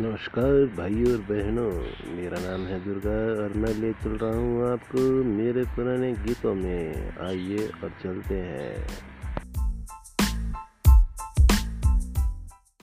नमस्कार भाई और बहनों, मेरा नाम है दुर्गा और मैं ले चल रहा हूँ आपको मेरे पुराने गीतों में। आइए और चलते हैं।